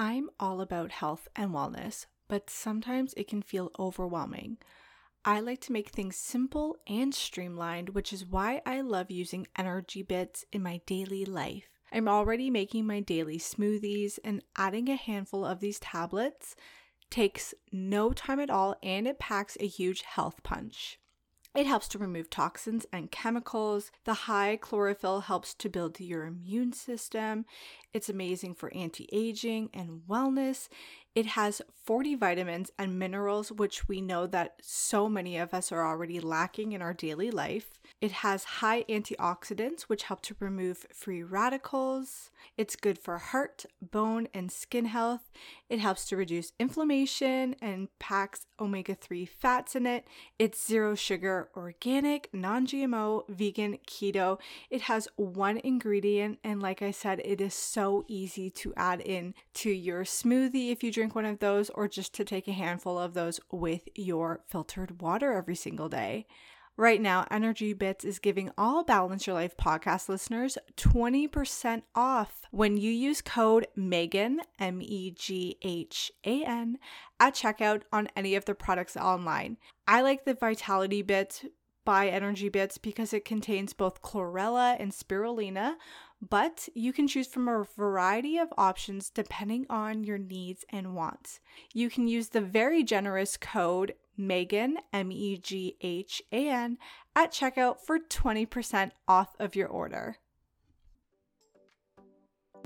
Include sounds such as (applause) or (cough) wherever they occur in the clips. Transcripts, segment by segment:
I'm all about health and wellness, but sometimes it can feel overwhelming. I like to make things simple and streamlined, which is why I love using energy bits in my daily life. I'm already making my daily smoothies, and adding a handful of these tablets takes no time at all and it packs a huge health punch. It helps to remove toxins and chemicals. The high chlorophyll helps to build your immune system. It's amazing for anti aging and wellness. It has 40 vitamins and minerals, which we know that so many of us are already lacking in our daily life. It has high antioxidants, which help to remove free radicals. It's good for heart, bone, and skin health. It helps to reduce inflammation and packs omega 3 fats in it. It's zero sugar, organic, non GMO, vegan, keto. It has one ingredient, and like I said, it is so easy to add in to your smoothie if you drink one of those, or just to take a handful of those with your filtered water every single day. Right now, Energy Bits is giving all Balance Your Life podcast listeners 20% off when you use code MEGHAN, M E G H A N, at checkout on any of the products online. I like the Vitality Bit by Energy Bits because it contains both chlorella and spirulina, but you can choose from a variety of options depending on your needs and wants. You can use the very generous code Meghan, M E G H A N, at checkout for 20% off of your order.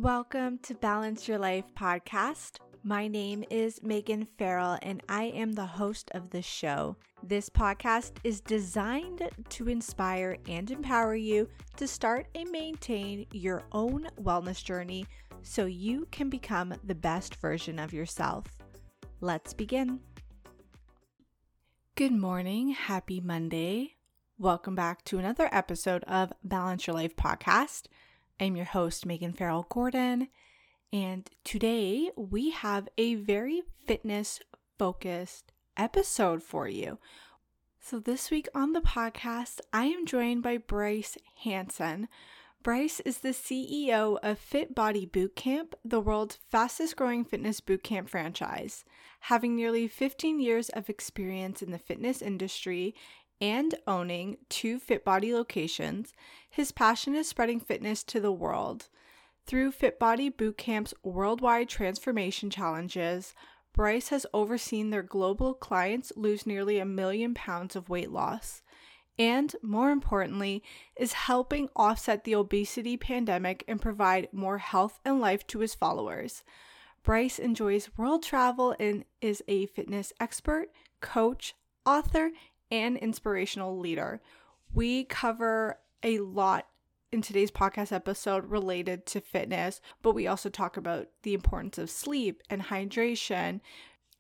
Welcome to Balance Your Life podcast. My name is Meghan Farrell, and I am the host of this show. This podcast is designed to inspire and empower you to start and maintain your own wellness journey so you can become the best version of yourself. Let's begin. Good morning. Happy Monday. Welcome back to another episode of Balance Your Life podcast. I'm your host, Meghan Farrell Gordon, and today we have a very fitness focused episode for you. So, this week on the podcast, I am joined by Bryce Henson. Bryce is the CEO of Fit Body Bootcamp, the world's fastest growing fitness bootcamp franchise. Having nearly 15 years of experience in the fitness industry and owning two Fit Body locations, his passion is spreading fitness to the world. Through Fit Body Bootcamp's worldwide transformation challenges, Bryce has overseen their global clients lose nearly a million pounds of weight loss. And more importantly, is helping offset the obesity pandemic and provide more health and life to his followers. Bryce enjoys world travel and is a fitness expert, coach, author, and inspirational leader. We cover a lot in today's podcast episode related to fitness, but we also talk about the importance of sleep and hydration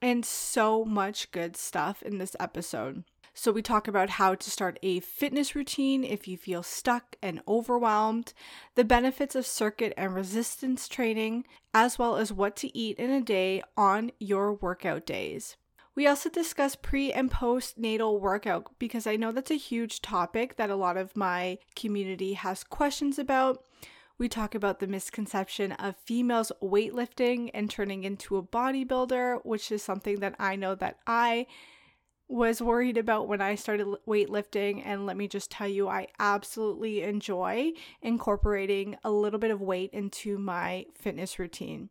and so much good stuff in this episode. So, we talk about how to start a fitness routine if you feel stuck and overwhelmed, the benefits of circuit and resistance training, as well as what to eat in a day on your workout days. We also discuss pre and post natal workout because I know that's a huge topic that a lot of my community has questions about. We talk about the misconception of females weightlifting and turning into a bodybuilder, which is something that I know that I was worried about when I started weightlifting. And let me just tell you, I absolutely enjoy incorporating a little bit of weight into my fitness routine.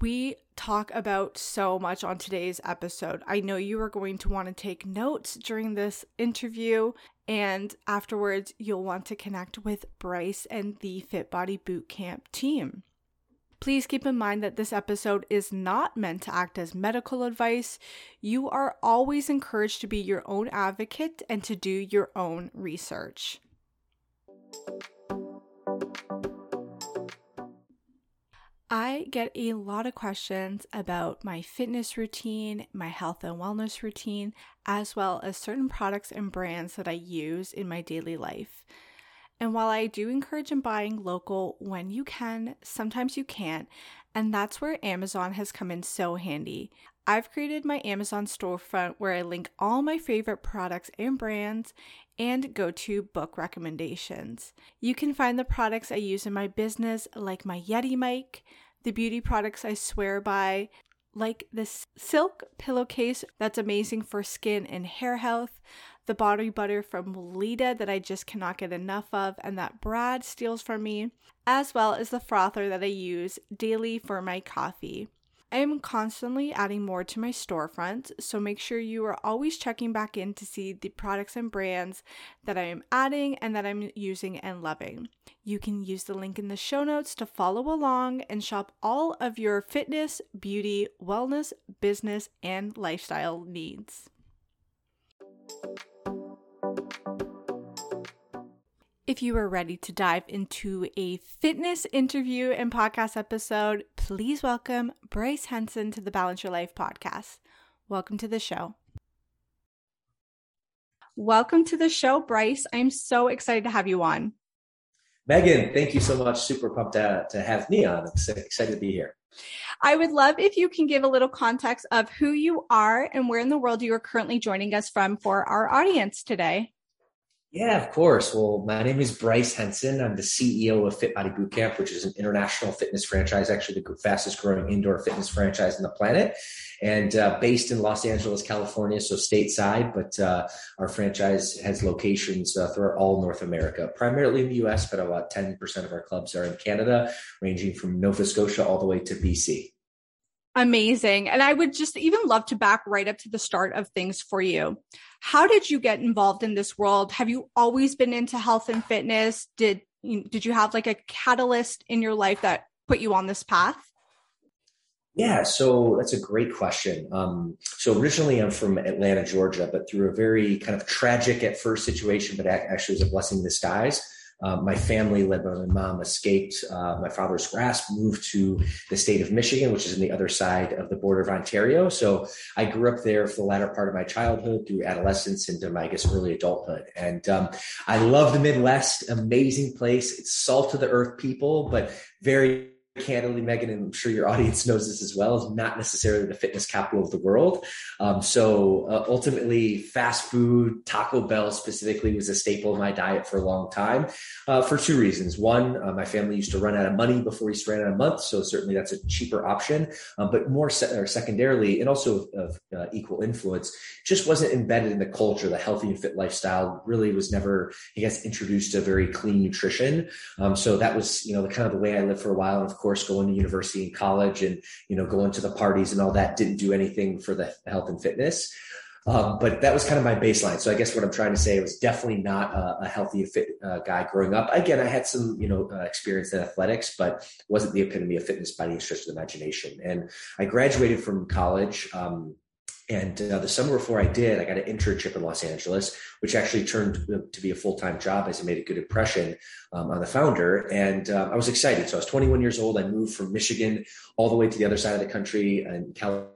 We talk about so much on today's episode. I know you are going to want to take notes during this interview, and afterwards, you'll want to connect with Bryce and the Fit Body Bootcamp team. Please keep in mind that this episode is not meant to act as medical advice. You are always encouraged to be your own advocate and to do your own research. I get a lot of questions about my fitness routine, my health and wellness routine, as well as certain products and brands that I use in my daily life. And while I do encourage in buying local when you can, sometimes you can't, and that's where Amazon has come in so handy. I've created my Amazon storefront where I link all my favorite products and brands and go to book recommendations. You can find the products I use in my business, like my Yeti mic, The beauty products I swear by, like this silk pillowcase that's amazing for skin and hair health, the body butter from Lita that I just cannot get enough of and that Brad steals from me, as well as the frother that I use daily for my coffee. I am constantly adding more to my storefront, so make sure you are always checking back in to see the products and brands that I am adding and that I'm using and loving. You can use the link in the show notes to follow along and shop all of your fitness, beauty, wellness, business, and lifestyle needs. If you are ready to dive into a fitness interview and podcast episode, please welcome Bryce Henson to the Balance Your Life podcast. Welcome to the show. Welcome to the show, Bryce. I'm so excited to have you on. Meghan, thank you so much. Super pumped to, to have me on. I'm excited to be here. I would love if you can give a little context of who you are and where in the world you are currently joining us from for our audience today. Yeah, of course. Well, my name is Bryce Henson. I'm the CEO of Fit Body Bootcamp, which is an international fitness franchise, actually the fastest growing indoor fitness franchise on the planet, and uh, based in Los Angeles, California, so stateside. But uh, our franchise has locations uh, throughout all North America, primarily in the US, but about 10% of our clubs are in Canada, ranging from Nova Scotia all the way to BC. Amazing. And I would just even love to back right up to the start of things for you. How did you get involved in this world? Have you always been into health and fitness? Did did you have like a catalyst in your life that put you on this path? Yeah, so that's a great question. Um, so originally I'm from Atlanta, Georgia, but through a very kind of tragic at first situation, but actually was a blessing in disguise. Uh, my family, led by my mom, escaped uh, my father's grasp, moved to the state of Michigan, which is on the other side of the border of Ontario. So I grew up there for the latter part of my childhood through adolescence into my, I guess, early adulthood. And um, I love the Midwest, amazing place. It's salt of the earth people, but very candidly, Meghan, and I'm sure your (laughs) audience knows this as well, is not necessarily the fitness capital of the world. Um, so uh, ultimately, fast food, Taco Bell specifically, was a staple of my diet for a long time uh, for two reasons. One, uh, my family used to run out of money before we ran out of month, so certainly that's a cheaper option. Um, but more se- or secondarily, and also of uh, equal influence, just wasn't embedded in the culture. The healthy and fit lifestyle really was never, I guess, introduced to very clean nutrition. Um, so that was, you know, the kind of the way I lived for a while. And of course, course, going to university and college and, you know, going to the parties and all that didn't do anything for the health and fitness. Um, but that was kind of my baseline. So I guess what I'm trying to say was definitely not a, a healthy fit uh, guy growing up. Again, I had some, you know, uh, experience in athletics, but wasn't the epitome of fitness by any stretch of the imagination. And I graduated from college. Um, and uh, the summer before I did, I got an internship in Los Angeles, which actually turned to be a full time job as I made a good impression um, on the founder. And uh, I was excited. So I was 21 years old. I moved from Michigan all the way to the other side of the country in California.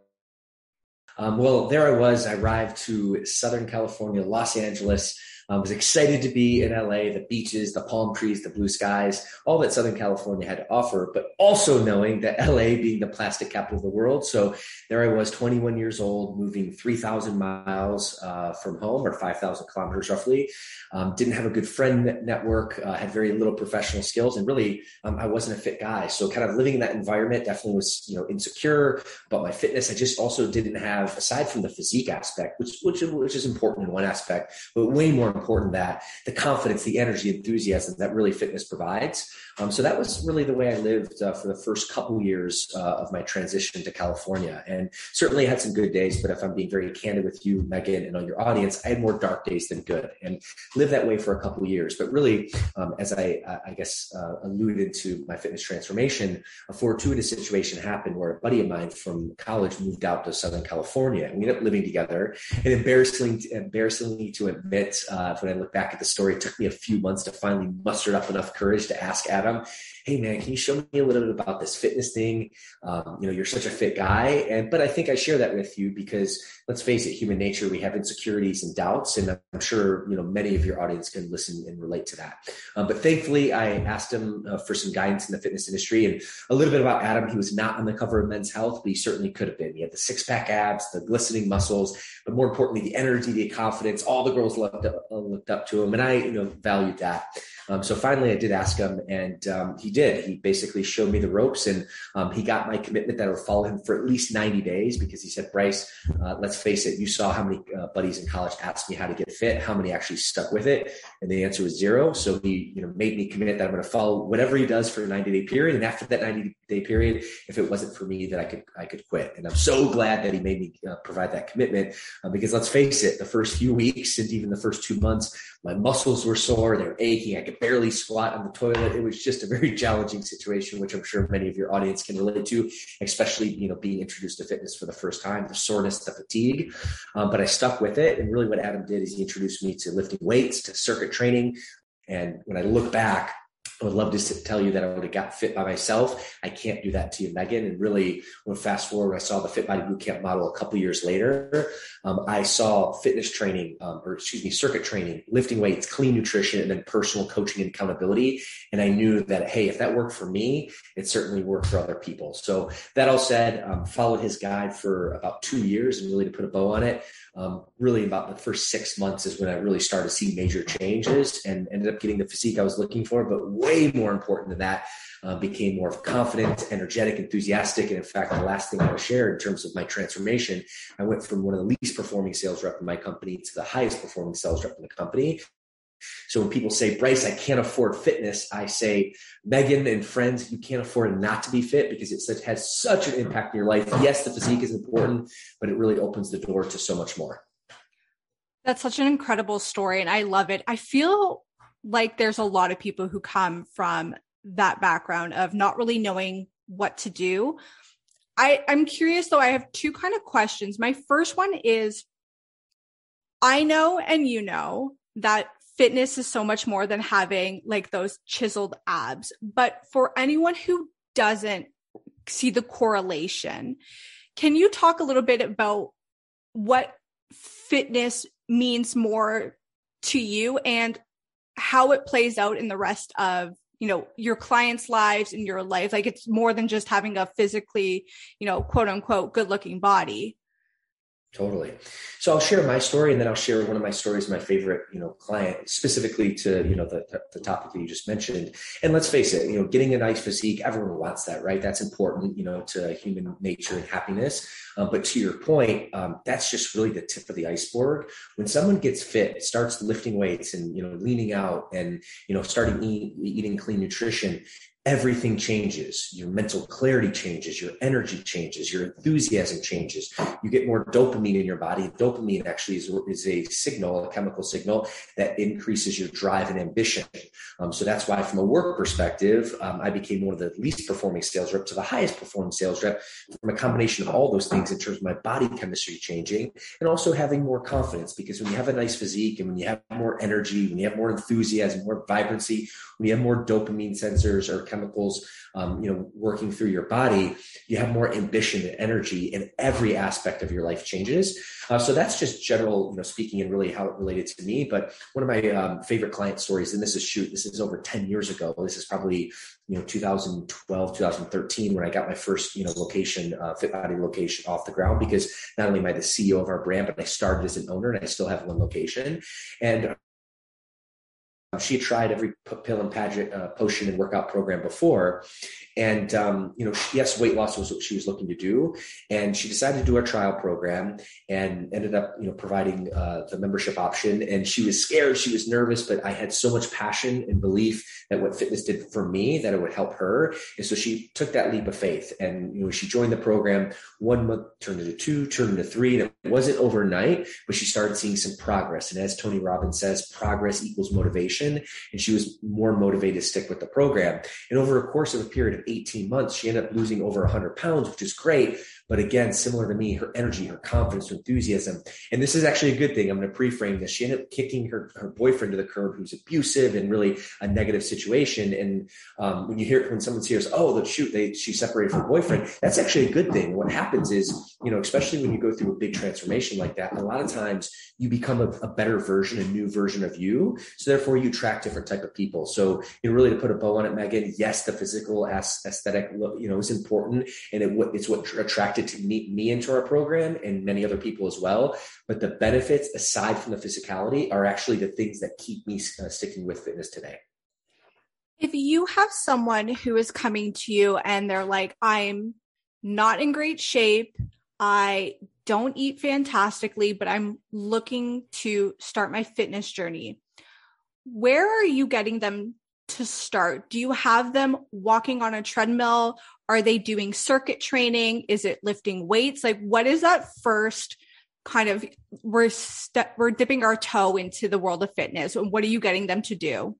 Um, well, there I was. I arrived to Southern California, Los Angeles. I was excited to be in LA, the beaches, the palm trees, the blue skies, all that Southern California had to offer, but also knowing that LA being the plastic capital of the world. So there I was, 21 years old, moving 3,000 miles uh, from home or 5,000 kilometers roughly. Um, didn't have a good friend network, uh, had very little professional skills, and really um, I wasn't a fit guy. So kind of living in that environment definitely was, you know, insecure about my fitness. I just also didn't have, aside from the physique aspect, which which, which is important in one aspect, but way more important that the confidence, the energy, enthusiasm that really fitness provides. Um, so that was really the way I lived uh, for the first couple years uh, of my transition to California. And certainly had some good days, but if I'm being very candid with you, Meghan, and on your audience, I had more dark days than good and lived that way for a couple years. But really, um, as I, I guess, uh, alluded to my fitness transformation, a fortuitous situation happened where a buddy of mine from college moved out to Southern California and we ended up living together. And embarrassingly, embarrassingly to admit, uh, when I look back at the story, it took me a few months to finally muster up enough courage to ask Adam, "Hey, man, can you show me a little bit about this fitness thing? Um, you know, you're such a fit guy." And but I think I share that with you because let's face it, human nature, we have insecurities and doubts, and I'm sure you know many of your audience can listen and relate to that. Um, but thankfully, I asked him uh, for some guidance in the fitness industry and a little bit about Adam. He was not on the cover of Men's Health, but he certainly could have been. He had the six pack abs, the glistening muscles, but more importantly, the energy, the confidence. All the girls loved uh, looked up to him, and I, you know, valued that. Um, so finally, I did ask him, and um, he did. He basically showed me the ropes, and um, he got my commitment that I would follow him for at least 90 days because he said, Bryce, uh, let's face it, you saw how many uh, buddies in college asked me how to get fit, how many actually stuck with it, and the answer was zero. So he, you know, made me commit that I'm going to follow whatever he does for a 90 day period, and after that 90 day period, if it wasn't for me, that I could I could quit. And I'm so glad that he made me uh, provide that commitment uh, because let's face it, the first few weeks and even the first two months, my muscles were sore, they were aching, I could barely squat on the toilet. It was just a very (laughs) challenging situation, which I'm sure many of your audience can relate to, especially you know being introduced to fitness for the first time, the soreness, the fatigue. Um, but I stuck with it, and really what Adam did is he introduced me to lifting weights, to circuit training. And when I look back, I would love to tell you that I would have got fit by myself. I can't do that to you, Meghan. And really, when fast forward, I saw the Fit Body Bootcamp model a couple years later. Um, I saw fitness training, um, or excuse me, circuit training, lifting weights, clean nutrition, and then personal coaching and accountability. And I knew that, hey, if that worked for me, it certainly worked for other people. So that all said, um, followed his guide for about two years, and really to put a bow on it, um, really about the first six months is when I really started to see major changes and ended up getting the physique I was looking for. But way more important than that, uh, became more confident, energetic, enthusiastic. And in fact, the last thing I will share in terms of my transformation, I went from one of the least performing sales rep in my company to the highest performing sales rep in the company. So when people say, Bryce, I can't afford fitness, I say, Meghan and friends, you can't afford not to be fit because it has such an impact in your life. Yes, the physique is important, but it really opens the door to so much more. That's such an incredible story. And I love it. I feel like there's a lot of people who come from that background of not really knowing what to do. I, I'm curious though, I have two kind of questions. My first one is I know and you know that fitness is so much more than having like those chiseled abs. But for anyone who doesn't see the correlation, can you talk a little bit about what fitness means more to you and how it plays out in the rest of you know your clients lives and your life like it's more than just having a physically you know quote unquote good looking body Totally. So I'll share my story, and then I'll share one of my stories, my favorite, you know, client, specifically to you know the the topic that you just mentioned. And let's face it, you know, getting a nice physique, everyone wants that, right? That's important, you know, to human nature and happiness. Um, but to your point, um, that's just really the tip of the iceberg. When someone gets fit, starts lifting weights, and you know, leaning out, and you know, starting eat, eating clean nutrition, everything changes. Your mental clarity changes, your energy changes, your enthusiasm changes. You get more dopamine in your body. Dopamine actually is, is a signal, a chemical signal that increases your drive and ambition. Um, so that's why, from a work perspective, um, I became one of the least performing sales rep to the highest performing sales rep from a combination of all those things in terms of my body chemistry changing and also having more confidence. Because when you have a nice physique and when you have more energy, when you have more enthusiasm, more vibrancy, when you have more dopamine sensors or chemicals, um, you know, working through your body, you have more ambition and energy, and every aspect of your life changes. Uh, so that's just general, you know, speaking and really how it related to me. But one of my um, favorite client stories, and this is shoot, this is over ten years ago. This is probably you know 2012 2013 when i got my first you know location uh, fit body location off the ground because not only am i the ceo of our brand but i started as an owner and i still have one location and she tried every pill and pageant uh, potion and workout program before. And um, you know yes weight loss was what she was looking to do. And she decided to do our trial program and ended up you know providing uh, the membership option. And she was scared. She was nervous but i had so much passion and belief that what fitness did for me that it would help her. And so she took that leap of faith. And you know she joined the program one month turned into two turned into three and it wasn't overnight but she started seeing some progress. And as tony robbins says progress equals motivation and she was more motivated to stick with the program. And over a course of a period of 18 months, she ended up losing over 100 pounds, which is great. But again, similar to me, her energy, her confidence, her enthusiasm. And this is actually a good thing. I'm going to pre-frame this. She ended up kicking her, her boyfriend to the curb who's abusive and really a negative situation. And um, when you hear when someone hears, oh, the shoot, they she separated from her boyfriend, that's actually a good thing. What happens is, you know, especially when you go through a big transformation like that, a lot of times you become a, a better version, a new version of you. So therefore you attract different type of people. So you know, really to put a bow on it, Meghan, yes, the physical aesthetic, you know, is important and it, it's what attracts attracted to meet me into our program and many other people as well. But the benefits, aside from the physicality, are actually the things that keep me uh, sticking with fitness today. If you have someone who is coming to you and they're like, I'm not in great shape, I don't eat fantastically, but I'm looking to start my fitness journey. Where are you getting them to start? Do you have them walking on a treadmill? Are they doing circuit training? Is it lifting weights? Like, what is that first kind of? We're we we're dipping our toe into the world of fitness, and what are you getting them to do?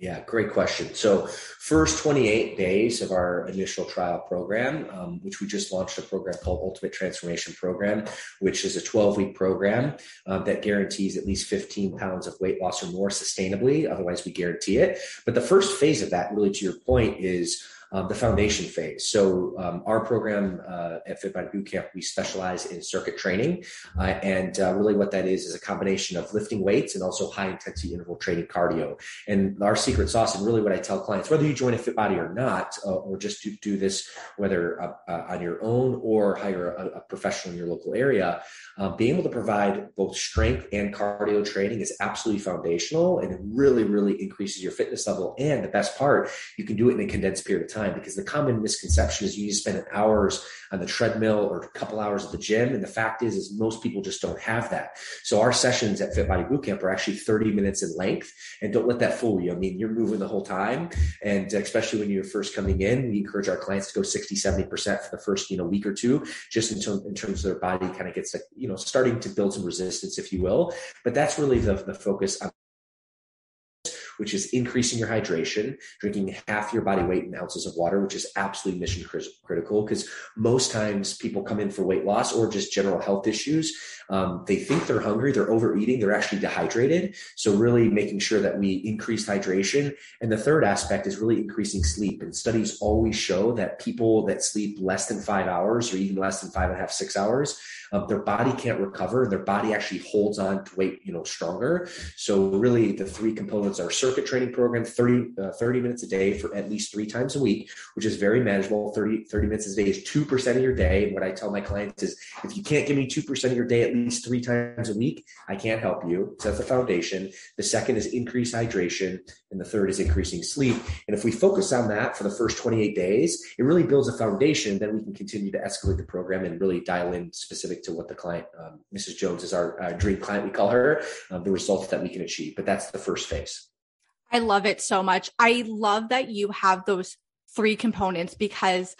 Yeah, great question. So, first 28 days of our initial trial program, um, which we just launched a program called Ultimate Transformation Program, which is a 12 week program um, that guarantees at least 15 pounds of weight loss or more sustainably. Otherwise, we guarantee it. But the first phase of that, really to your point, is the foundation phase. So um, our program uh, at FitBody Bootcamp, we specialize in circuit training, uh, and uh, really what that is is a combination of lifting weights and also high intensity interval training cardio. And our secret sauce, and really what I tell clients, whether you join a FitBody or not, uh, or just do, do this whether uh, uh, on your own or hire a, a, professional in your local area, Um, being able to provide both strength and cardio training is absolutely foundational, and it really, really increases your fitness level. And the best part, you can do it in a condensed period of time because the common misconception is you need to spend hours on the treadmill or a couple hours at the gym. And the fact is, is most people just don't have that. So our sessions at Fit Body Bootcamp are actually 30 minutes in length and don't let that fool you. I mean, you're moving the whole time. And especially when you're first coming in, we encourage our clients to go 60, 70% for the first, you know, week or two, just until in terms of their body kind of gets like, you know, starting to build some resistance, if you will. But that's really the, the focus on which is increasing your hydration, drinking half your body weight in ounces of water, which is absolutely mission critical because most times people come in for weight loss or just general health issues. Um, they think they're hungry, they're overeating, they're actually dehydrated. So, really making sure that we increase hydration. And the third aspect is really increasing sleep. And studies always show that people that sleep less than five hours or even less than five and a half, six hours um, their body can't recover. Their body actually holds on to weight, you know, stronger. So really the three components are circuit training program, 30, uh, 30 minutes a day for at least three times a week, which is very manageable. 30, 30 minutes a day is 2% of your day. And what I tell my clients is if you can't give me 2% of your day at least three times a week, I can't help you. So that's the foundation. The second is increased hydration. And the third is increasing sleep. And if we focus on that for the first 28 days, it really builds a foundation. Then we can continue to escalate the program and really dial in specific to what the client, um, Mrs. Jones is our dream client, we call her, um, the results that we can achieve. But that's the first phase. I love it so much. I love that you have those three components because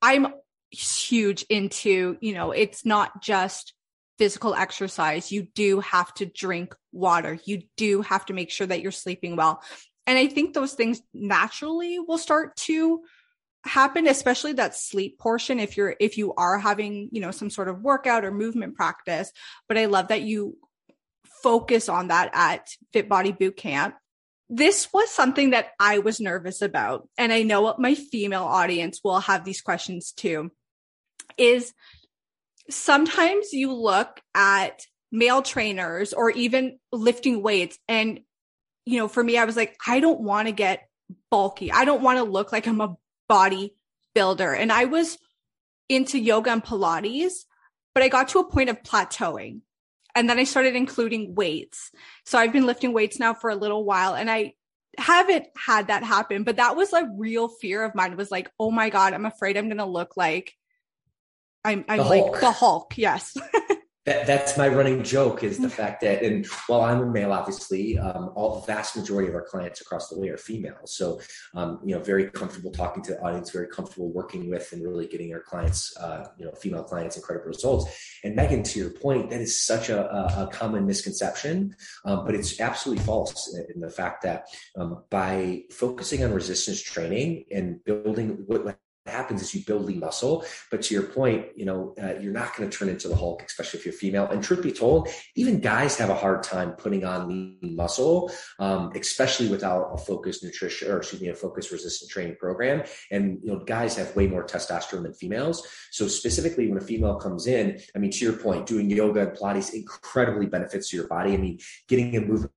I'm huge into, you know, it's not just physical exercise. You do have to drink water. You do have to make sure that you're sleeping well. And I think those things naturally will start to happen especially that sleep portion if you're if you are having you know some sort of workout or movement practice but i love that you focus on that at fit body boot camp this was something that i was nervous about and i know what my female audience will have these questions too is sometimes you look at male trainers or even lifting weights and you know for me i was like i don't want to get bulky i don't want to look like i'm a body builder. And I was into yoga and Pilates, but I got to a point of plateauing. And then I started including weights. So I've been lifting weights now for a little while and I haven't had that happen, but that was a real fear of mine. It was like, oh my God, I'm afraid I'm going to look like I'm, I'm the like Hulk. the Hulk. Yes. (laughs) that, that's my running joke is the fact that, and while I'm a male, obviously, um, all the vast majority of our clients across the way are female. So, um, you know, very comfortable talking to the audience, very comfortable working with and really getting our clients, uh, you know, female clients incredible results. And Meghan, to your point, that is such a, a, a common misconception, um, but it's absolutely false in the fact that um, by focusing on resistance training and building what happens is you build lean muscle. But to your point, you know, uh, you're not going to turn into the Hulk, especially if you're female. And truth be told, even guys have a hard time putting on lean muscle, um, especially without a focused nutrition or excuse me, a focused resistant training program. And you know, guys have way more testosterone than females. So specifically, when a female comes in, I mean, to your point, doing yoga and Pilates incredibly benefits your body. I mean, getting a movement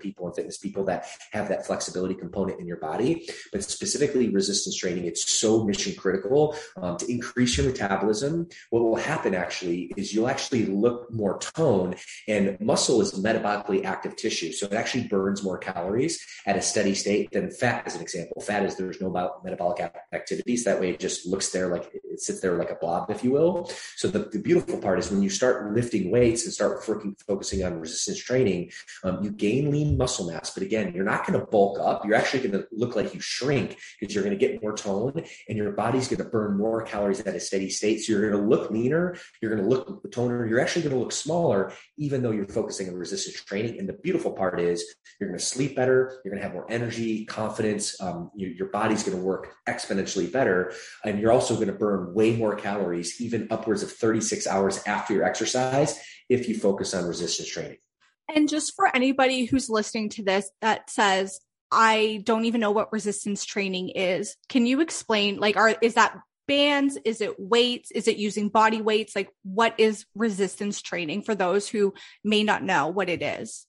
people and fitness people that have that flexibility component in your body. But specifically, resistance training, it's so mission critical um, to increase your metabolism. What will happen actually is you'll actually look more tone, and muscle is metabolically active tissue. So it actually burns more calories at a steady state than fat, as an example. Fat is there's no metabolic activities. That way it just looks there like it sits there like a blob, if you will. So the, the beautiful part is when you start lifting weights and start focusing on resistance training, um, you gain lean muscle mass. But again, you're not going to bulk up. You're actually going to look like you shrink because you're going to get more tone and your body's going to burn more calories at a steady state. So you're going to look leaner. You're going to look toner. You're actually going to look smaller, even though you're focusing on resistance training. And the beautiful part is you're going to sleep better. You're going to have more energy, confidence. Um, you, your body's going to work exponentially better. And you're also going to burn way more calories, even upwards of 36 hours after your exercise, if you focus on resistance training. And just for anybody who's listening to this that says, I don't even know what resistance training is. Can you explain like are is that bands? Is it weights? Is it using body weights? Like what is resistance training for those who may not know what it is?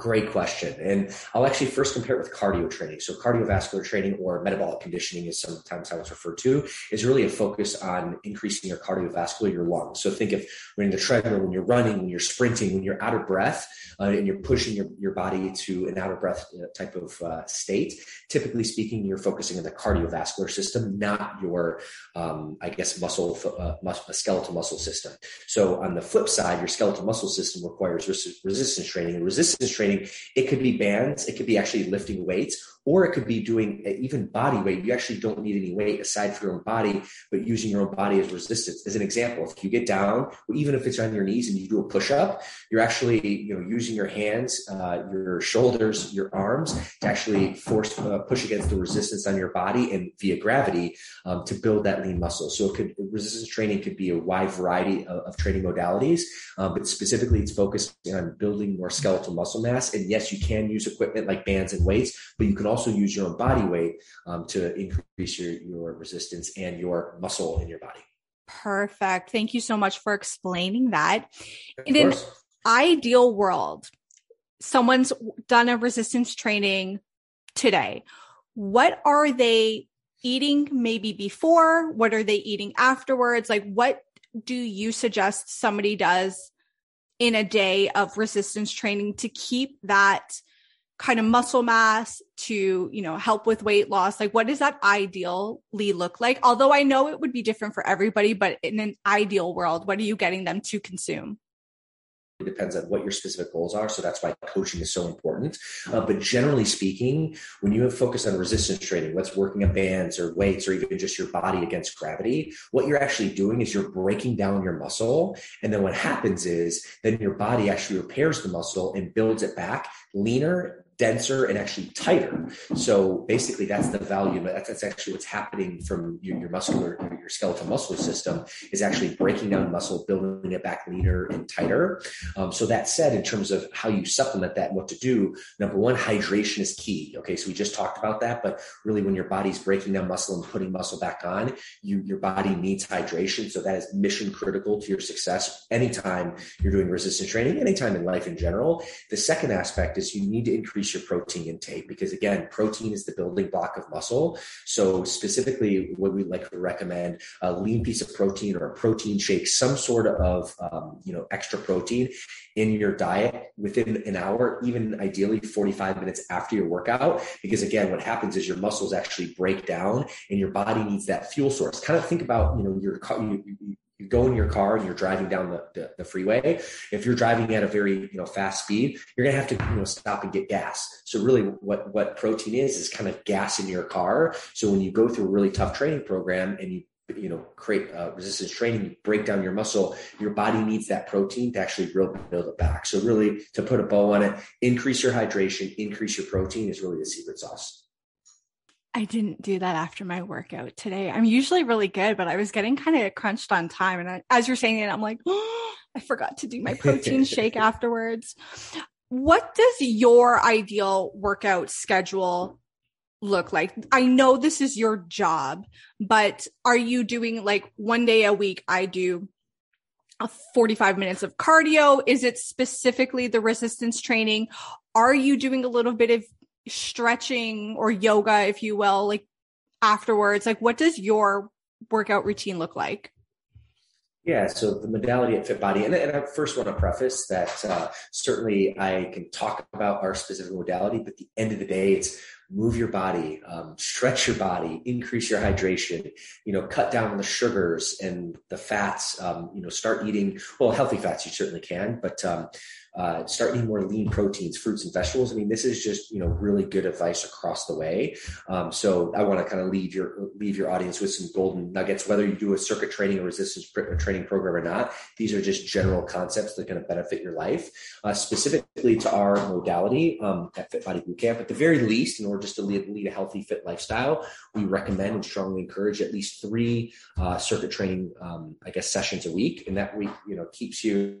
Great question. And I'll actually first compare it with cardio training. So, cardiovascular training or metabolic conditioning is sometimes how it's referred to, is really a focus on increasing your cardiovascular, your lungs. So, think of when the treadmill, when you're running, when you're sprinting, when you're out of breath, uh, and you're pushing your, your body to an out of breath uh, type of uh, state. Typically speaking, you're focusing on the cardiovascular system, not your, um, I guess, muscle, uh, muscle, skeletal muscle system. So, on the flip side, your skeletal muscle system requires res- resistance training. Resistance training training. It could be bands, it could be actually lifting weights, or it could be doing even body weight. You actually don't need any weight aside from your own body, but using your own body as resistance. As an example, if you get down, even if it's on your knees and you do a push up, you're actually you know using your hands, uh, your shoulders, your arms to actually force uh, push against the resistance on your body and via gravity um, to build that lean muscle. So it could resistance training could be a wide variety of, of training modalities, um, but specifically it's focused on building more skeletal muscle mass. And yes, you can use equipment like bands and weights, but you can also use your own body weight um, to increase your, your resistance and your muscle in your body. Perfect. Thank you so much for explaining that. In an ideal world, someone's done a resistance training today. What are they eating maybe before? What are they eating afterwards? Like, what do you suggest somebody does in a day of resistance training to keep that kind of muscle mass to you know help with weight loss like what does that ideally look like although i know it would be different for everybody but in an ideal world what are you getting them to consume it depends on what your specific goals are. So that's why coaching is so important. Uh, but generally speaking, when you have focused on resistance training, what's working at bands or weights or even just your body against gravity, what you're actually doing is you're breaking down your muscle. And then what happens is then your body actually repairs the muscle and builds it back leaner denser and actually tighter. So basically, that's the value. That's, that's actually what's happening from your, your, muscular, your skeletal muscle system is actually breaking down muscle, building it back leaner and tighter. Um, so that said, in terms of how you supplement that and what to do, number one, hydration is key. Okay, so we just talked about that, but really, when your body's breaking down muscle and putting muscle back on, you your body needs hydration. So that is mission critical to your success anytime you're doing resistance training, anytime in life in general. The second aspect is you need to increase increase your protein intake because again protein is the building block of muscle. So specifically what we like to recommend a lean piece of protein or a protein shake some sort of um, you know extra protein in your diet within an hour even ideally 45 minutes after your workout because again what happens is your muscles actually break down and your body needs that fuel source. Kind of think about you know your you, you go in your car and you're driving down the, the, the, freeway. If you're driving at a very you know fast speed you're going to have to you know stop and get gas. So really what what protein is is kind of gas in your car. So when you go through a really tough training program and you you know create uh, resistance training you break down your muscle your body needs that protein to actually build, build it back. So really to put a bow on it increase your hydration increase your protein is really the secret sauce I didn't do that after my workout today. I'm usually really good, but I was getting kind of crunched on time. And I, as you're saying it, I'm like, oh, (gasps) I forgot to do my protein (laughs) shake afterwards. What does your ideal workout schedule look like? I know this is your job, but are you doing like one day a week? I do 45 minutes of cardio? Is it specifically the resistance training? are you doing a little bit of stretching or yoga, if you will, like afterwards? Like, what does your workout routine look like? Yeah, so the modality at FitBody, and, and I first want to preface that uh, certainly I can talk about our specific modality, but the end of the day, it's move your body, um, stretch your body, increase your hydration, you know, cut down on the sugars and the fats, um, you know, start eating, well, healthy fats you certainly can, but um, uh, start eating more lean proteins, fruits and vegetables. I mean, this is just you know really good advice across the way. Um, so I want to kind of leave your leave your audience with some golden nuggets. Whether you do a circuit training or resistance training program or not, these are just general concepts that are going to benefit your life. Uh, specifically to our modality um, at Fit Body Bootcamp, at the very least, in order just to lead, lead a healthy, fit lifestyle, we recommend and strongly encourage at least three uh, circuit training, um, I guess, sessions a week, and that week you know keeps you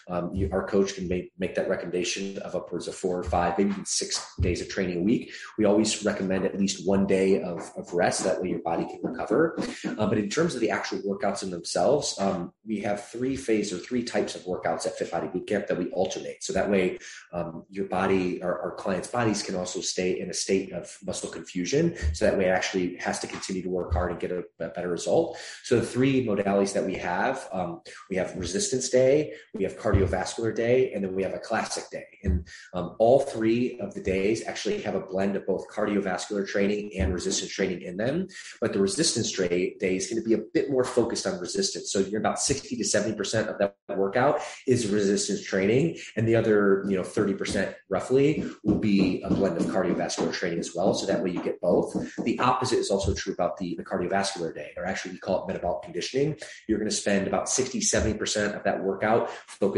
um, you, our coach can make, make that recommendation of upwards of four or five, maybe even six days of training a week. We always recommend at least one day of, of rest. That way your body can recover. Uh, but in terms of the actual workouts in themselves, um, we have three phases or three types of workouts at Fit Body Bootcamp that we alternate. So that way um, your body, our, our clients' bodies can also stay in a state of muscle confusion. So that way it actually has to continue to work hard and get a, a better result. So the three modalities that we have, um, we have resistance day, we have cardiovascular day, and then we have a classic day. And um, all three of the days actually have a blend of both cardiovascular training and resistance training in them. But the resistance day is going to be a bit more focused on resistance. So you're about 60 to 70% of that workout is resistance training. And the other, you know, 30% roughly will be a blend of cardiovascular training as well. So that way you get both. The opposite is also true about the, the cardiovascular day, or actually we call it metabolic conditioning. You're going to spend about 60, 70% of that workout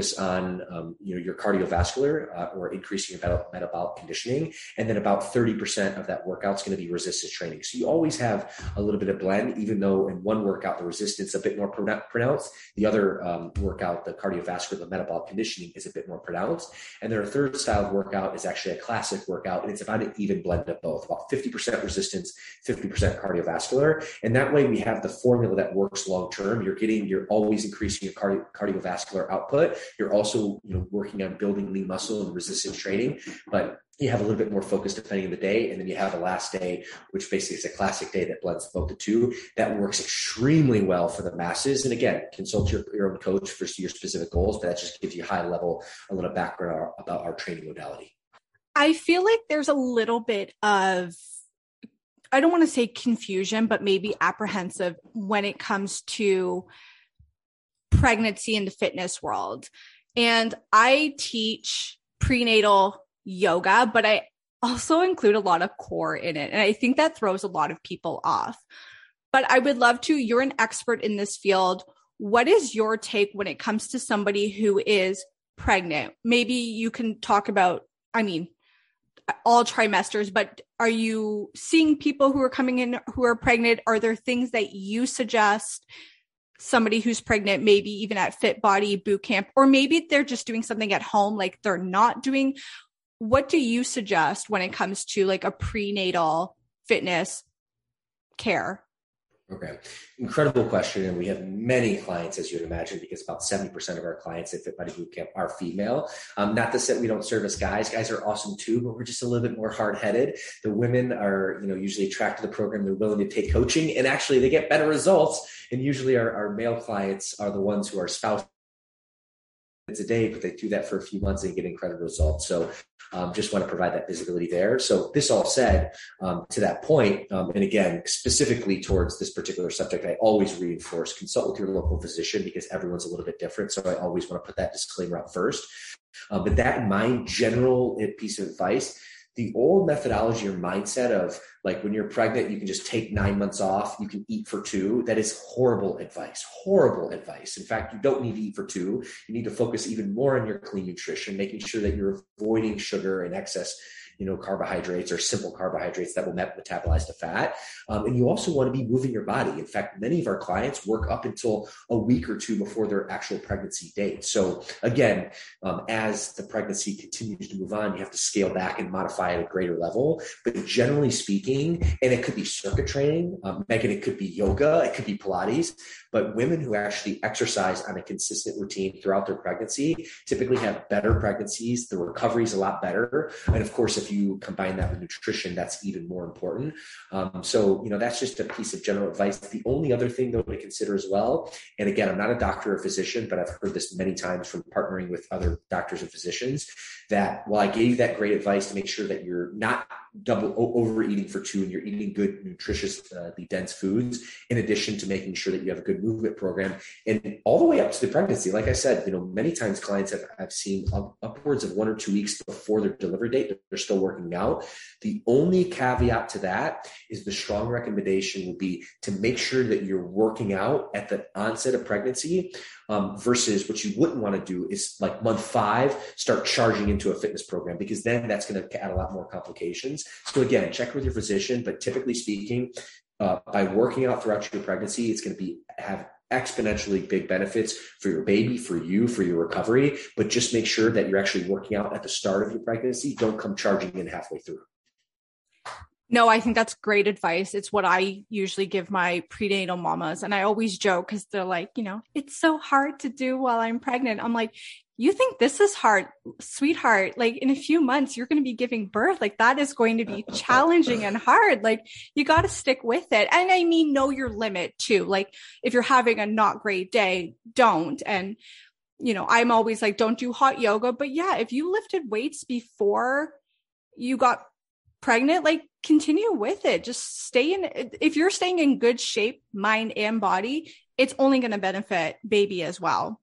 focus on um, you know your cardiovascular uh, or increasing your metabolic conditioning, and then about 30% of that workout is going to be resistance training. So you always have a little bit of blend, even though in one workout the resistance is a bit more pronounced, the other um, workout, the cardiovascular, the metabolic conditioning is a bit more pronounced. And then our third style of workout is actually a classic workout, and it's about an even blend of both, about 50% resistance, 50% cardiovascular, and that way we have the formula that works long term. You're getting, you're always increasing your cardio, cardiovascular output you're also, you know, working on building lean muscle and resistance training, but you have a little bit more focus depending on the day. And then you have a last day, which basically is a classic day that blends both the two. That works extremely well for the masses. And again, consult your, your own coach for your specific goals, but that just gives you high level, a little background about our training modality. I feel like there's a little bit of I don't want to say confusion, but maybe apprehensive when it comes to pregnancy in the fitness world. And I teach prenatal yoga, but I also include a lot of core in it. And I think that throws a lot of people off. But I would love to, you're an expert in this field. What is your take when it comes to somebody who is pregnant? Maybe you can talk about, I mean, all trimesters, but are you seeing people who are coming in who are pregnant? Are there things that you suggest somebody who's pregnant, maybe even at Fit Body boot camp, or maybe they're just doing something at home, like they're not doing. What do you suggest when it comes to like a prenatal fitness care? Okay. Incredible question. And we have many clients, as you'd imagine, because about 70% of our clients at Fit Body Bootcamp are female. Um, not to say we don't service guys. Guys are awesome too, but we're just a little bit more hard headed. The women are, you know, usually attracted to the program. They're willing to take coaching and actually they get better results. And usually our, our male clients are the ones who are spouse a day, but they do that for a few months and get incredible results. So um, just want to provide that visibility there. So this all said, um, to that point, um, and again, specifically towards this particular subject, I always reinforce consult with your local physician because everyone's a little bit different. So I always want to put that disclaimer up first. Um, but that in mind, general piece of advice the old methodology or mindset of like when you're pregnant, you can just take nine months off, you can eat for two. That is horrible advice. Horrible advice. In fact, you don't need to eat for two. You need to focus even more on your clean nutrition, making sure that you're avoiding sugar and excess you know, carbohydrates or simple carbohydrates that will metabolize to fat. Um, and you also want to be moving your body. In fact, many of our clients work up until a week or two before their actual pregnancy date. So again, um, as the pregnancy continues to move on, you have to scale back and modify at a greater level. But generally speaking, and it could be circuit training, um, Meghan, it could be yoga, it could be Pilates, but women who actually exercise on a consistent routine throughout their pregnancy typically have better pregnancies. The recovery is a lot better. And of course, if you combine that with nutrition, that's even more important. Um, so, you know, that's just a piece of general advice. The only other thing though to consider as well, and again, I'm not a doctor or physician, but I've heard this many times from partnering with other doctors and physicians that while I gave you that great advice to make sure that you're not double overeating for two and you're eating good, nutritiously uh, dense foods, in addition to making sure that you have a good movement program and all the way up to the pregnancy. Like I said, you know, many times clients have, I've seen up, upwards of one or two weeks before their delivery date, they're still working out. The only caveat to that is the strong recommendation would be to make sure that you're working out at the onset of pregnancy um, versus what you wouldn't want to do is like month five, start charging into a fitness program because then that's going to add a lot more complications. So again, check with your physician, but typically speaking, uh, by working out throughout your pregnancy, it's going to be have exponentially big benefits for your baby, for you, for your recovery. But just make sure that you're actually working out at the start of your pregnancy. Don't come charging in halfway through. No, I think that's great advice. It's what I usually give my prenatal mamas. And I always joke because they're like, you know, it's so hard to do while I'm pregnant. I'm like, you think this is hard, sweetheart? Like in a few months, you're going to be giving birth. Like that is going to be (laughs) challenging and hard. Like you got to stick with it. And I mean, know your limit too. Like if you're having a not great day, don't. And, you know, I'm always like, don't do hot yoga. But yeah, if you lifted weights before you got pregnant, like continue with it. Just stay in, if you're staying in good shape, mind and body, it's only going to benefit baby as well.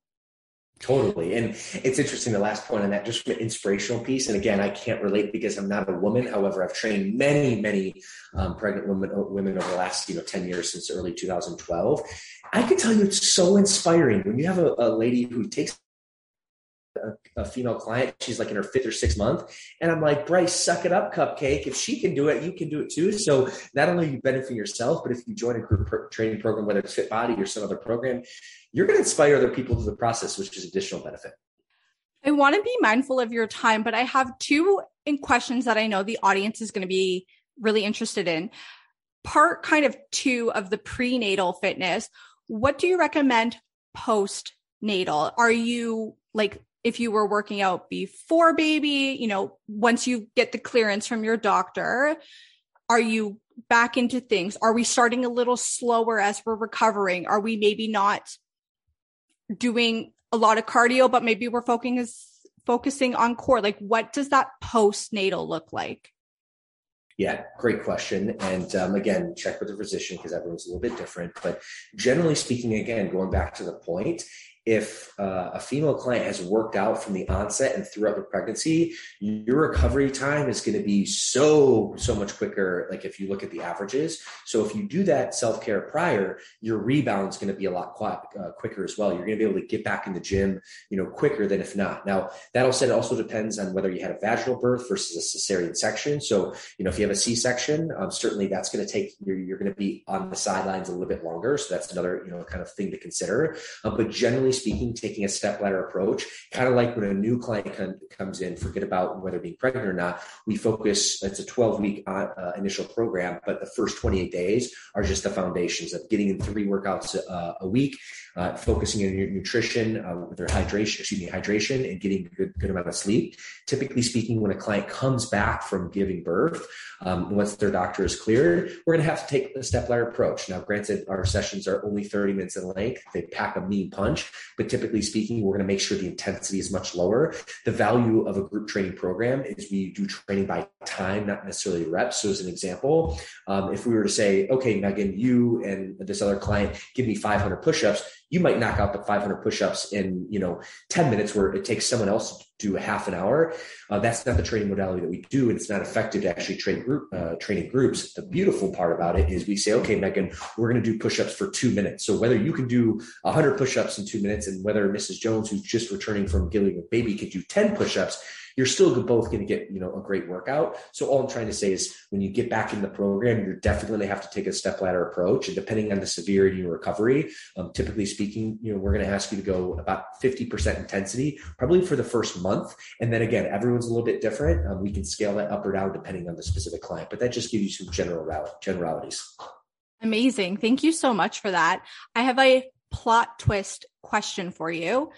Totally. And it's interesting, the last point on that, just from an inspirational piece. And again, I can't relate because I'm not a woman. However, I've trained many, many um, pregnant women, women over the last, you know, 10 years since early 2012. I can tell you it's so inspiring when you have a, a lady who takes a, a, female client. She's like in her fifth or sixth month. And I'm like, Bryce, suck it up, cupcake. If she can do it, you can do it too. So not only you benefit yourself, but if you join a group training program, whether it's Fit Body or some other program, you're going to inspire other people through the process, which is additional benefit. I want to be mindful of your time, but I have two questions that I know the audience is going to be really interested in. Part kind of two of the prenatal fitness. What do you recommend post natal? Are you like if you were working out before baby, you know, once you get the clearance from your doctor, are you back into things? Are we starting a little slower as we're recovering? Are we maybe not doing a lot of cardio, but maybe we're focusing focusing on core? Like, what does that postnatal look like? Yeah, great question. And um, again, check with the physician because everyone's a little bit different. But generally speaking, again, going back to the point, if uh, a female client has worked out from the onset and throughout the pregnancy, your recovery time is going to be so, so much quicker. Like if you look at the averages. So if you do that self care prior, your rebound is going to be a lot uh, quicker as well. You're going to be able to get back in the gym, you know, quicker than if not. Now, that all said, it also depends on whether you had a vaginal birth versus a cesarean section. So, you know, if you have a C section, um, certainly that's going to take, you're, you're going to be on the sidelines a little bit longer. So that's another, you know, kind of thing to consider. Uh, but generally speaking, taking a step ladder approach, kind of like when a new client comes in, forget about whether being pregnant or not. We focus, it's a 12 week uh, uh, initial program, but the first 28 days are just the foundations of getting in three workouts uh, a week, uh, focusing on your nutrition, uh, their hydration, excuse me, hydration, and getting a good, good amount of sleep. Typically speaking, when a client comes back from giving birth, um, once their doctor is cleared, we're going to have to take a step ladder approach. Now, granted, our sessions are only 30 minutes in length. They pack a mean punch, but typically speaking, we're going to make sure the intensity is much lower. The value of a group training program is we do training by time, not necessarily reps. So, as an example, um, if we were to say, okay, Meghan, you and this other client give me 500 push ups, you might knock out the 500 push-ups in you know 10 minutes where it takes someone else to do a half an hour. Uh, that's not the training modality that we do and it's not effective to actually train group uh, training groups. The beautiful part about it is we say okay meghan we're going to do push-ups for two minutes. So whether you can do 100 push-ups in two minutes and whether mrs jones who's just returning from giving a baby could do 10 push-ups you're still both going to get, you know, a great workout. So all I'm trying to say is when you get back in the program, you're definitely going to have to take a step ladder approach. And depending on the severity and recovery, um, typically speaking, you know, we're going to ask you to go about 50% intensity, probably for the first month. And then again, everyone's a little bit different. Um, we can scale that up or down depending on the specific client, but that just gives you some general generalities. Amazing. Thank you so much for that. I have a plot twist question for you.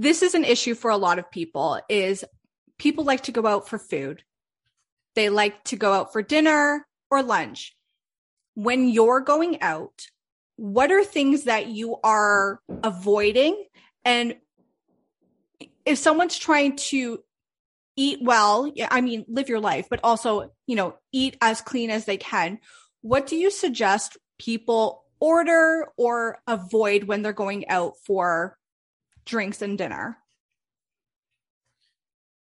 This is an issue for a lot of people is people like to go out for food. They like to go out for dinner or lunch. When you're going out, what are things that you are avoiding? And if someone's trying to eat well, I mean, live your life, but also, you know, eat as clean as they can, what do you suggest people order or avoid when they're going out for drinks and dinner?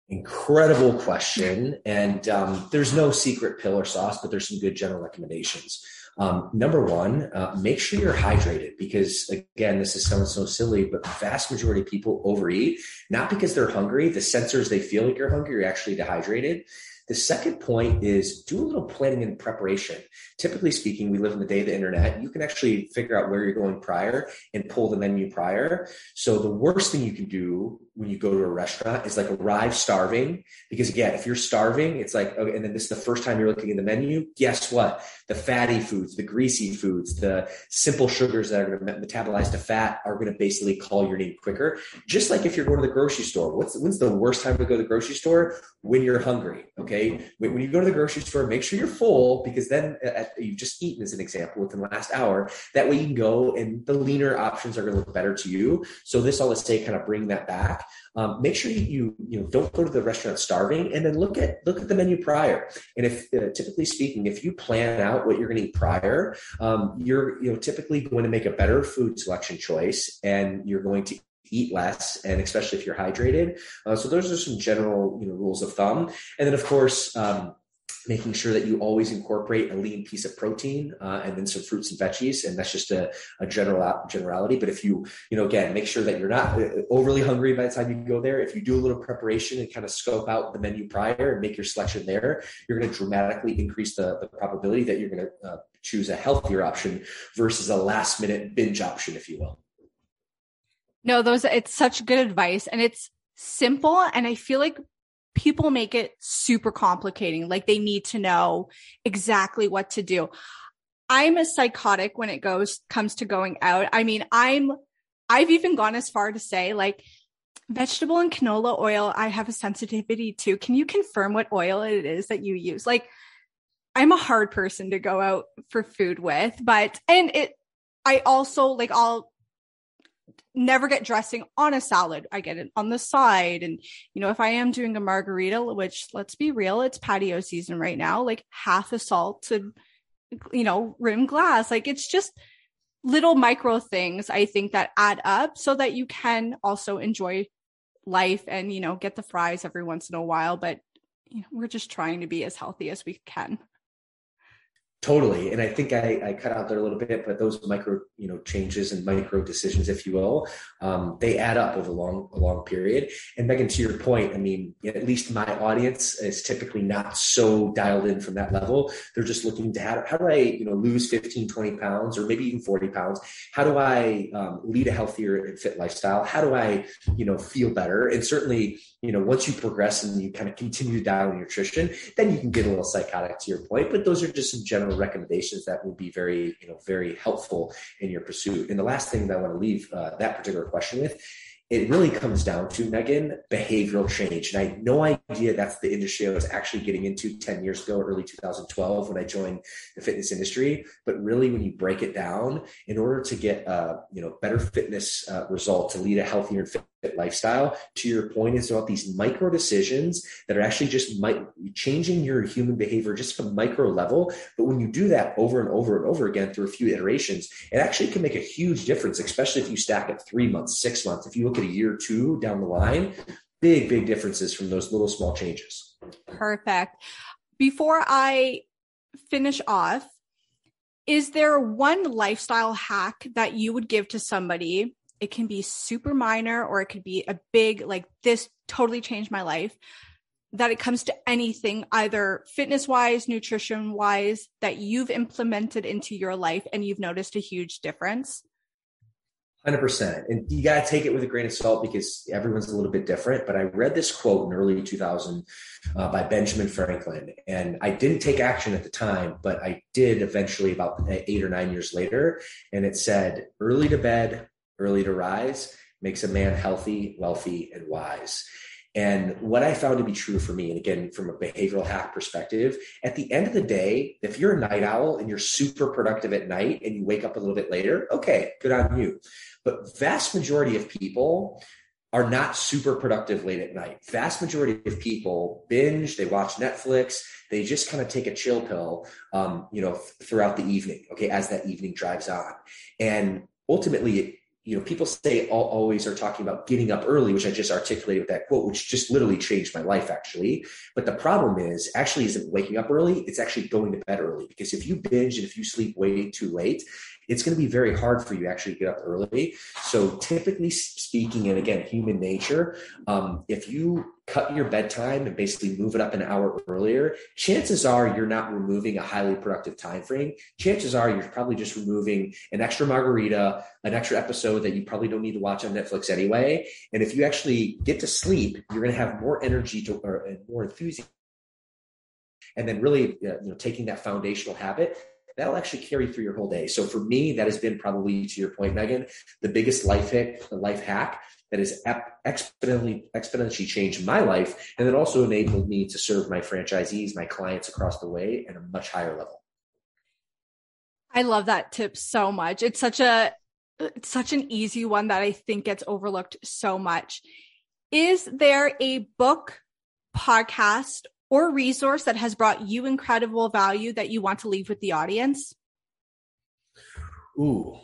Incredible question. And um, there's no secret pill or sauce, but there's some good general recommendations. Um, number one, uh, make sure you're hydrated because again, this is sounds so silly, but vast majority of people overeat, not because they're hungry. The sensors, they feel like you're hungry, you're actually dehydrated. The second point is do a little planning and preparation. Typically speaking, we live in the day of the internet. You can actually figure out where you're going prior and pull the menu prior. So the worst thing you can do when you go to a restaurant is like arrive starving. Because again if you're starving it's like okay, and then this is the first time you're looking at the menu guess what? The fatty foods the greasy foods the simple sugars that are going to metabolize to fat are going to basically call your name quicker. Just like if you're going to the grocery store what's when's the worst time to go to the grocery store? When you're hungry okay? When you go to the grocery store make sure you're full because then uh, at, you've just eaten as an example within the last hour. That way you can go and the leaner options are going to look better to you. So this all let's say kind of bring that back um, make sure you you know don't go to the restaurant starving, and then look at look at the menu prior. And if uh, typically speaking, if you plan out what you're going to eat prior, um, you're you know typically going to make a better food selection choice, and you're going to eat less and especially if you're hydrated uh, so those are some general you know rules of thumb and then of course um, making sure that you always incorporate a lean piece of protein uh, and then some fruits and veggies and that's just a, a general generality. But if you you know again make sure that you're not uh, overly hungry by the time you go there. If you do a little preparation and kind of scope out the menu prior and make your selection there you're going to dramatically increase the, the probability that you're going to uh, choose a healthier option versus a last minute binge option if you will. No those it's such good advice and it's simple and i feel like people make it super complicating. Like they need to know exactly what to do. I'm a psychotic when it goes comes to going out. I mean, I'm I've even gone as far to say like vegetable and canola oil I have a sensitivity to. Can you confirm what oil it is that you use? Like I'm a hard person to go out for food with, but and it I also like I'll never get dressing on a salad. I get it on the side. And, you know, if I am doing a margarita, which let's be real, it's patio season right now, like half a salt to, you know, rim glass. Like it's just little micro things I think that add up so that you can also enjoy life and, you know, get the fries every once in a while. But, you know, we're just trying to be as healthy as we can. Totally. And I think I, I, cut out there a little bit, but those micro, you know, changes and micro decisions, if you will, um, they add up over a long, a long period. And Meghan, to your point, I mean, at least my audience is typically not so dialed in from that level. They're just looking to how, how do I, you know, lose 15, 20 pounds or maybe even 40 pounds? How do I um, lead a healthier and fit lifestyle? How do I, you know, feel better? And certainly, you know, once you progress and you kind of continue to dial down nutrition, then you can get a little psychotic to your point, but those are just some general recommendations that will be very, you know, very helpful in your pursuit. And the last thing that I want to leave uh, that particular question with it really comes down to Meghan behavioral change. And I had no idea that's the industry I was actually getting into 10 years ago, early 2012, when I joined the fitness industry. But really, when you break it down, in order to get a you know better fitness uh, result to lead a healthier and fit lifestyle, to your point, is about these micro decisions that are actually just mi- changing your human behavior just from micro level. But when you do that over and over and over again through a few iterations, it actually can make a huge difference, especially if you stack it three months, six months. If you look at a year or two down the line, big, big differences from those little small changes. Perfect. Before I finish off, is there one lifestyle hack that you would give to somebody it can be super minor or it could be a big, like, this totally changed my life. That it comes to anything, either fitness wise, nutrition wise, that you've implemented into your life and you've noticed a huge difference? Hundred percent, and you got to take it with a grain of salt because everyone's a little bit different. But I read this quote in early 2000 uh, by Benjamin Franklin, and I didn't take action at the time, but I did eventually about eight or nine years later. And it said, "Early to bed, early to rise makes a man healthy, wealthy, and wise." And what I found to be true for me, and again, from a behavioral hack perspective, at the end of the day, if you're a night owl and you're super productive at night and you wake up a little bit later, okay, good on you. But vast majority of people are not super productive late at night. Vast majority of people binge, they watch Netflix, they just kind of take a chill pill, um, you know, throughout the evening. Okay, as that evening drives on, and ultimately, you know, people say always are talking about getting up early, which I just articulated with that quote, which just literally changed my life actually. But the problem is actually isn't waking up early; it's actually going to bed early. Because if you binge and if you sleep way too late, it's going to be very hard for you to actually get up early. So, typically speaking, and again, human nature, um, if you cut your bedtime and basically move it up an hour earlier, chances are you're not removing a highly productive time frame. Chances are you're probably just removing an extra margarita, an extra episode that you probably don't need to watch on Netflix anyway. And if you actually get to sleep, you're going to have more energy to, or more enthusiasm. And then really, uh, you know, taking that foundational habit that'll actually carry through your whole day. So for me, that has been probably to your point, Meghan, the biggest life hack, the life hack that has exponentially exponentially changed my life, and then also enabled me to serve my franchisees, my clients across the way at a much higher level. I love that tip so much. It's such a it's such an easy one that I think gets overlooked so much. Is there a book, podcast, or resource that has brought you incredible value that you want to leave with the audience? Ooh,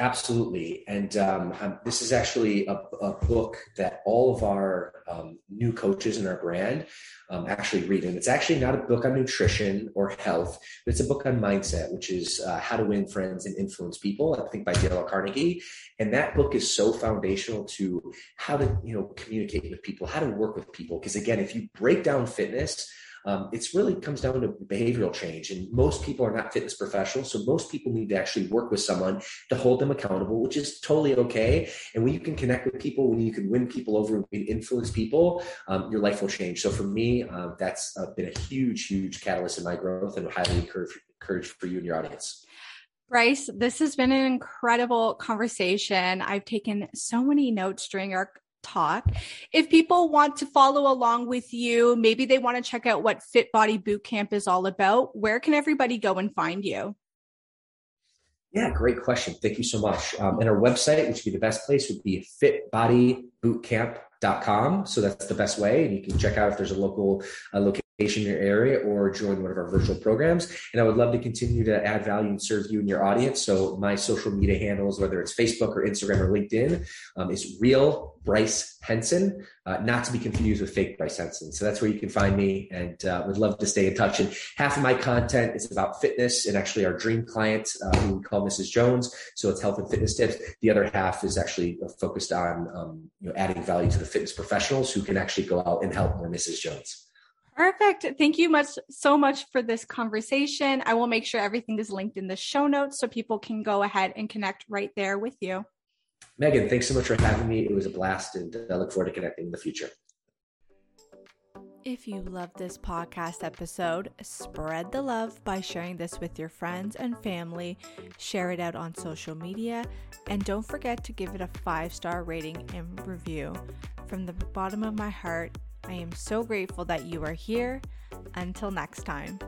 absolutely. And um, um, this is actually a, a, book that all of our um, new coaches in our brand um, actually read. And it's actually not a book on nutrition or health, but it's a book on mindset, which is uh, How to Win Friends and Influence People, I think by Dale Carnegie. And that book is so foundational to how to, you know, communicate with people, how to work with people. Because again, if you break down fitness, um, it's really comes down to behavioral change. And most people are not fitness professionals. So most people need to actually work with someone to hold them accountable, which is totally okay. And when you can connect with people, when you can win people over and influence people, um, your life will change. So for me, uh, that's uh, been a huge, huge catalyst in my growth and highly encourage, encourage for you and your audience. Bryce, this has been an incredible conversation. I've taken so many notes during our talk. If people want to follow along with you, maybe they want to check out what Fit Body Bootcamp is all about, where can everybody go and find you? Yeah, great question. Thank you so much. Um, and our website, which would be the best place, would be fitbodybootcamp.com. So that's the best way. And you can check out if there's a local uh, location in your area or join one of our virtual programs. And I would love to continue to add value and serve you and your audience. So my social media handles, whether it's Facebook or Instagram or LinkedIn, um, is real Bryce Henson, uh, not to be confused with fake Bryce Henson. So that's where you can find me and uh, would love to stay in touch. And half of my content is about fitness and actually our dream client, uh, who we call Mrs. Jones. So it's health and fitness tips. The other half is actually focused on um, you know, adding value to the fitness professionals who can actually go out and help more Mrs. Jones. Perfect. Thank you much so much for this conversation. I will make sure everything is linked in the show notes so people can go ahead and connect right there with you. Meghan, thanks so much for having me. It was a blast and uh, I look forward to connecting in the future. If you love this podcast episode, spread the love by sharing this with your friends and family. Share it out on social media and don't forget to give it a five star rating and review. From the bottom of my heart, I am so grateful that you are here. Until next time.